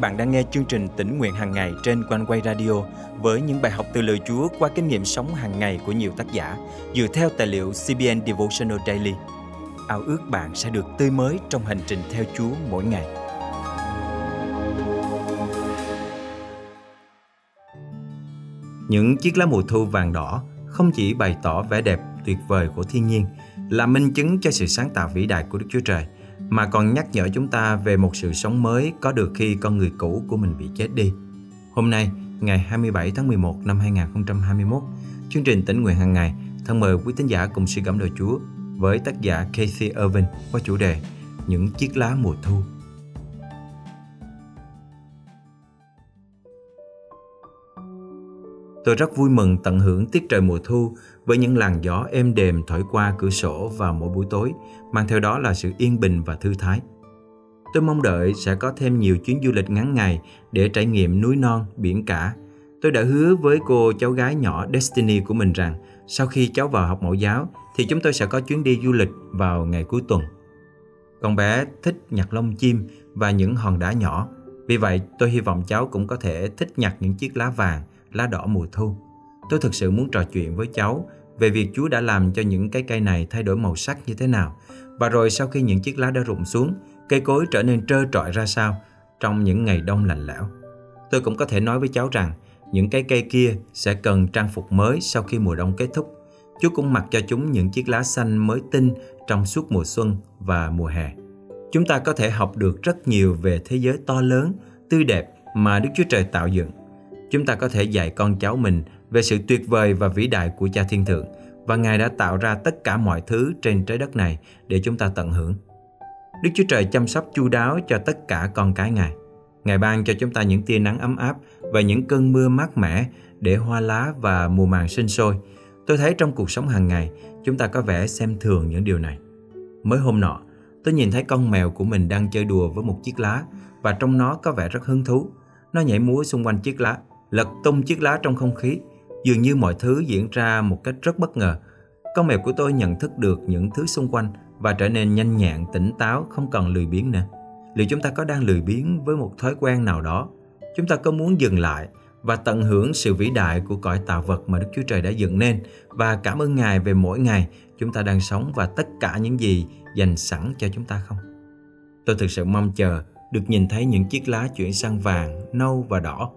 bạn đang nghe chương trình tỉnh nguyện hàng ngày trên quanh quay radio với những bài học từ lời Chúa qua kinh nghiệm sống hàng ngày của nhiều tác giả dựa theo tài liệu CBN Devotional Daily. Ao ước bạn sẽ được tươi mới trong hành trình theo Chúa mỗi ngày. Những chiếc lá mùa thu vàng đỏ không chỉ bày tỏ vẻ đẹp tuyệt vời của thiên nhiên, là minh chứng cho sự sáng tạo vĩ đại của Đức Chúa Trời – mà còn nhắc nhở chúng ta về một sự sống mới có được khi con người cũ của mình bị chết đi. Hôm nay, ngày 27 tháng 11 năm 2021, chương trình tỉnh nguyện hàng ngày thân mời quý tín giả cùng suy gẫm lời Chúa với tác giả Casey Irvin qua chủ đề Những chiếc lá mùa thu. Tôi rất vui mừng tận hưởng tiết trời mùa thu với những làn gió êm đềm thổi qua cửa sổ vào mỗi buổi tối, mang theo đó là sự yên bình và thư thái. Tôi mong đợi sẽ có thêm nhiều chuyến du lịch ngắn ngày để trải nghiệm núi non, biển cả. Tôi đã hứa với cô cháu gái nhỏ Destiny của mình rằng sau khi cháu vào học mẫu giáo thì chúng tôi sẽ có chuyến đi du lịch vào ngày cuối tuần. Con bé thích nhặt lông chim và những hòn đá nhỏ. Vì vậy, tôi hy vọng cháu cũng có thể thích nhặt những chiếc lá vàng, lá đỏ mùa thu. Tôi thực sự muốn trò chuyện với cháu về việc Chúa đã làm cho những cái cây này thay đổi màu sắc như thế nào. Và rồi sau khi những chiếc lá đã rụng xuống, cây cối trở nên trơ trọi ra sao trong những ngày đông lạnh lẽo. Tôi cũng có thể nói với cháu rằng những cái cây kia sẽ cần trang phục mới sau khi mùa đông kết thúc. Chúa cũng mặc cho chúng những chiếc lá xanh mới tinh trong suốt mùa xuân và mùa hè. Chúng ta có thể học được rất nhiều về thế giới to lớn, tươi đẹp mà Đức Chúa Trời tạo dựng. Chúng ta có thể dạy con cháu mình về sự tuyệt vời và vĩ đại của Cha Thiên Thượng và Ngài đã tạo ra tất cả mọi thứ trên trái đất này để chúng ta tận hưởng. Đức Chúa Trời chăm sóc chu đáo cho tất cả con cái Ngài. Ngài ban cho chúng ta những tia nắng ấm áp và những cơn mưa mát mẻ để hoa lá và mùa màng sinh sôi. Tôi thấy trong cuộc sống hàng ngày, chúng ta có vẻ xem thường những điều này. Mới hôm nọ, tôi nhìn thấy con mèo của mình đang chơi đùa với một chiếc lá và trong nó có vẻ rất hứng thú. Nó nhảy múa xung quanh chiếc lá, lật tung chiếc lá trong không khí Dường như mọi thứ diễn ra một cách rất bất ngờ. Con mèo của tôi nhận thức được những thứ xung quanh và trở nên nhanh nhẹn, tỉnh táo, không còn lười biếng nữa. Liệu chúng ta có đang lười biếng với một thói quen nào đó? Chúng ta có muốn dừng lại và tận hưởng sự vĩ đại của cõi tạo vật mà Đức Chúa Trời đã dựng nên và cảm ơn Ngài về mỗi ngày chúng ta đang sống và tất cả những gì dành sẵn cho chúng ta không? Tôi thực sự mong chờ được nhìn thấy những chiếc lá chuyển sang vàng, nâu và đỏ.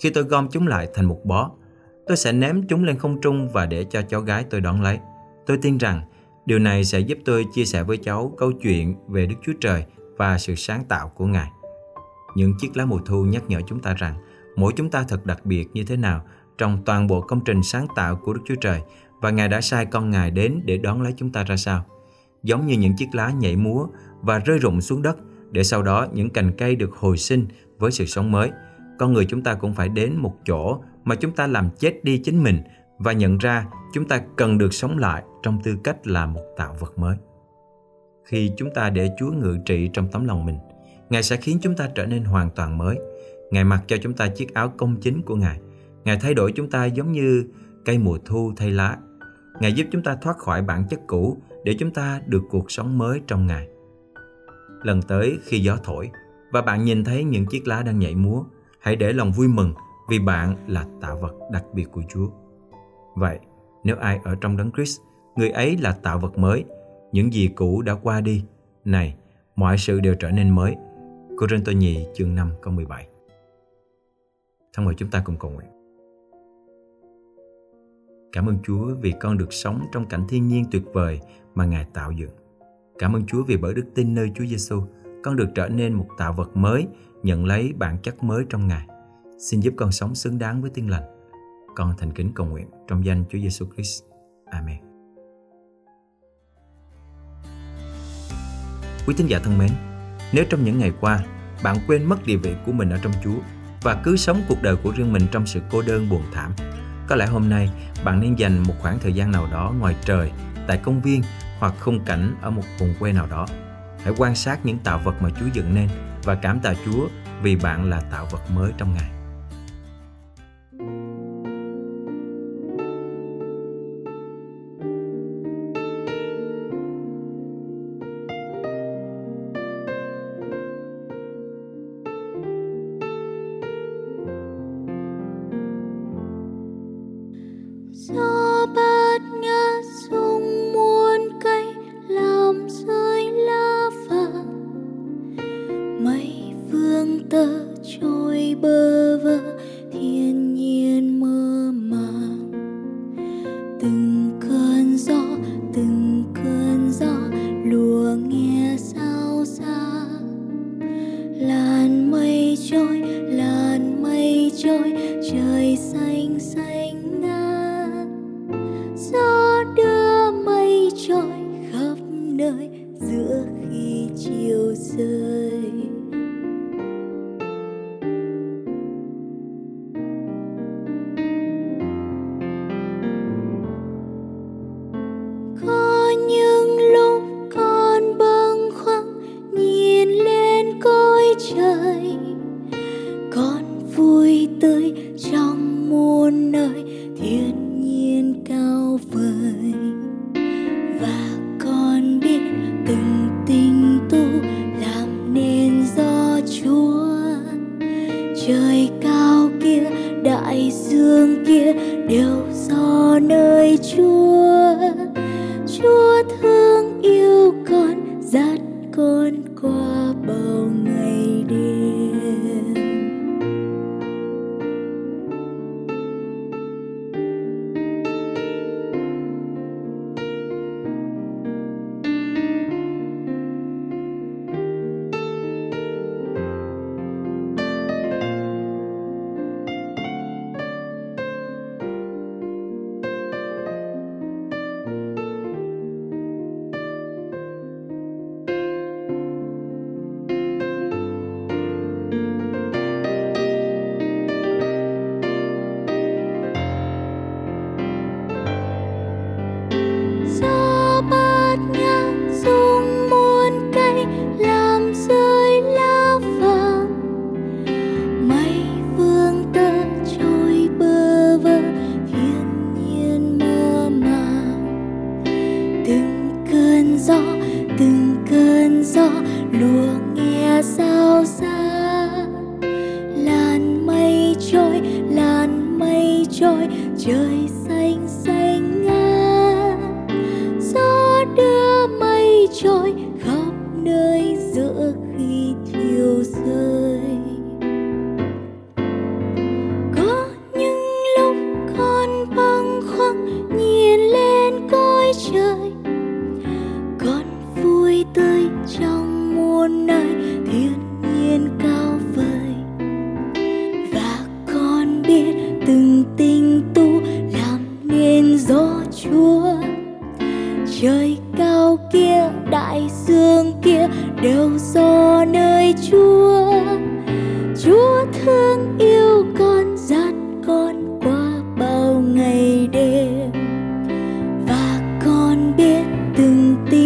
Khi tôi gom chúng lại thành một bó, Tôi sẽ ném chúng lên không trung và để cho cháu gái tôi đón lấy. Tôi tin rằng điều này sẽ giúp tôi chia sẻ với cháu câu chuyện về Đức Chúa Trời và sự sáng tạo của Ngài. Những chiếc lá mùa thu nhắc nhở chúng ta rằng mỗi chúng ta thật đặc biệt như thế nào trong toàn bộ công trình sáng tạo của Đức Chúa Trời và Ngài đã sai con Ngài đến để đón lấy chúng ta ra sao. Giống như những chiếc lá nhảy múa và rơi rụng xuống đất để sau đó những cành cây được hồi sinh với sự sống mới. Con người chúng ta cũng phải đến một chỗ mà chúng ta làm chết đi chính mình và nhận ra chúng ta cần được sống lại trong tư cách là một tạo vật mới. Khi chúng ta để Chúa ngự trị trong tấm lòng mình, Ngài sẽ khiến chúng ta trở nên hoàn toàn mới. Ngài mặc cho chúng ta chiếc áo công chính của Ngài. Ngài thay đổi chúng ta giống như cây mùa thu thay lá. Ngài giúp chúng ta thoát khỏi bản chất cũ để chúng ta được cuộc sống mới trong Ngài. Lần tới khi gió thổi và bạn nhìn thấy những chiếc lá đang nhảy múa, hãy để lòng vui mừng vì bạn là tạo vật đặc biệt của Chúa. Vậy, nếu ai ở trong đấng Christ, người ấy là tạo vật mới, những gì cũ đã qua đi. Này, mọi sự đều trở nên mới. Cô Rinh Tô Nhì chương 5 câu 17 Thân mời chúng ta cùng cầu nguyện. Cảm ơn Chúa vì con được sống trong cảnh thiên nhiên tuyệt vời mà Ngài tạo dựng. Cảm ơn Chúa vì bởi đức tin nơi Chúa Giêsu, con được trở nên một tạo vật mới, nhận lấy bản chất mới trong Ngài. Xin giúp con sống xứng đáng với tiên lành. Con thành kính cầu nguyện trong danh Chúa Giêsu Christ. Amen. Quý tín giả thân mến, nếu trong những ngày qua bạn quên mất địa vị của mình ở trong Chúa và cứ sống cuộc đời của riêng mình trong sự cô đơn buồn thảm, có lẽ hôm nay bạn nên dành một khoảng thời gian nào đó ngoài trời, tại công viên hoặc khung cảnh ở một vùng quê nào đó. Hãy quan sát những tạo vật mà Chúa dựng nên và cảm tạ Chúa vì bạn là tạo vật mới trong Ngài. in tươi trong muôn nơi, thiên nhiên cao vời. Và con biết từng tình tu làm nên do chúa. Trời cao kia, đại dương kia đều do nơi chúa. Chúa thương yêu con, dắt con qua bao ngày cơn gió, từng cơn gió lùa nghe sao xa. Làn mây trôi, làn mây trôi, trời từng tình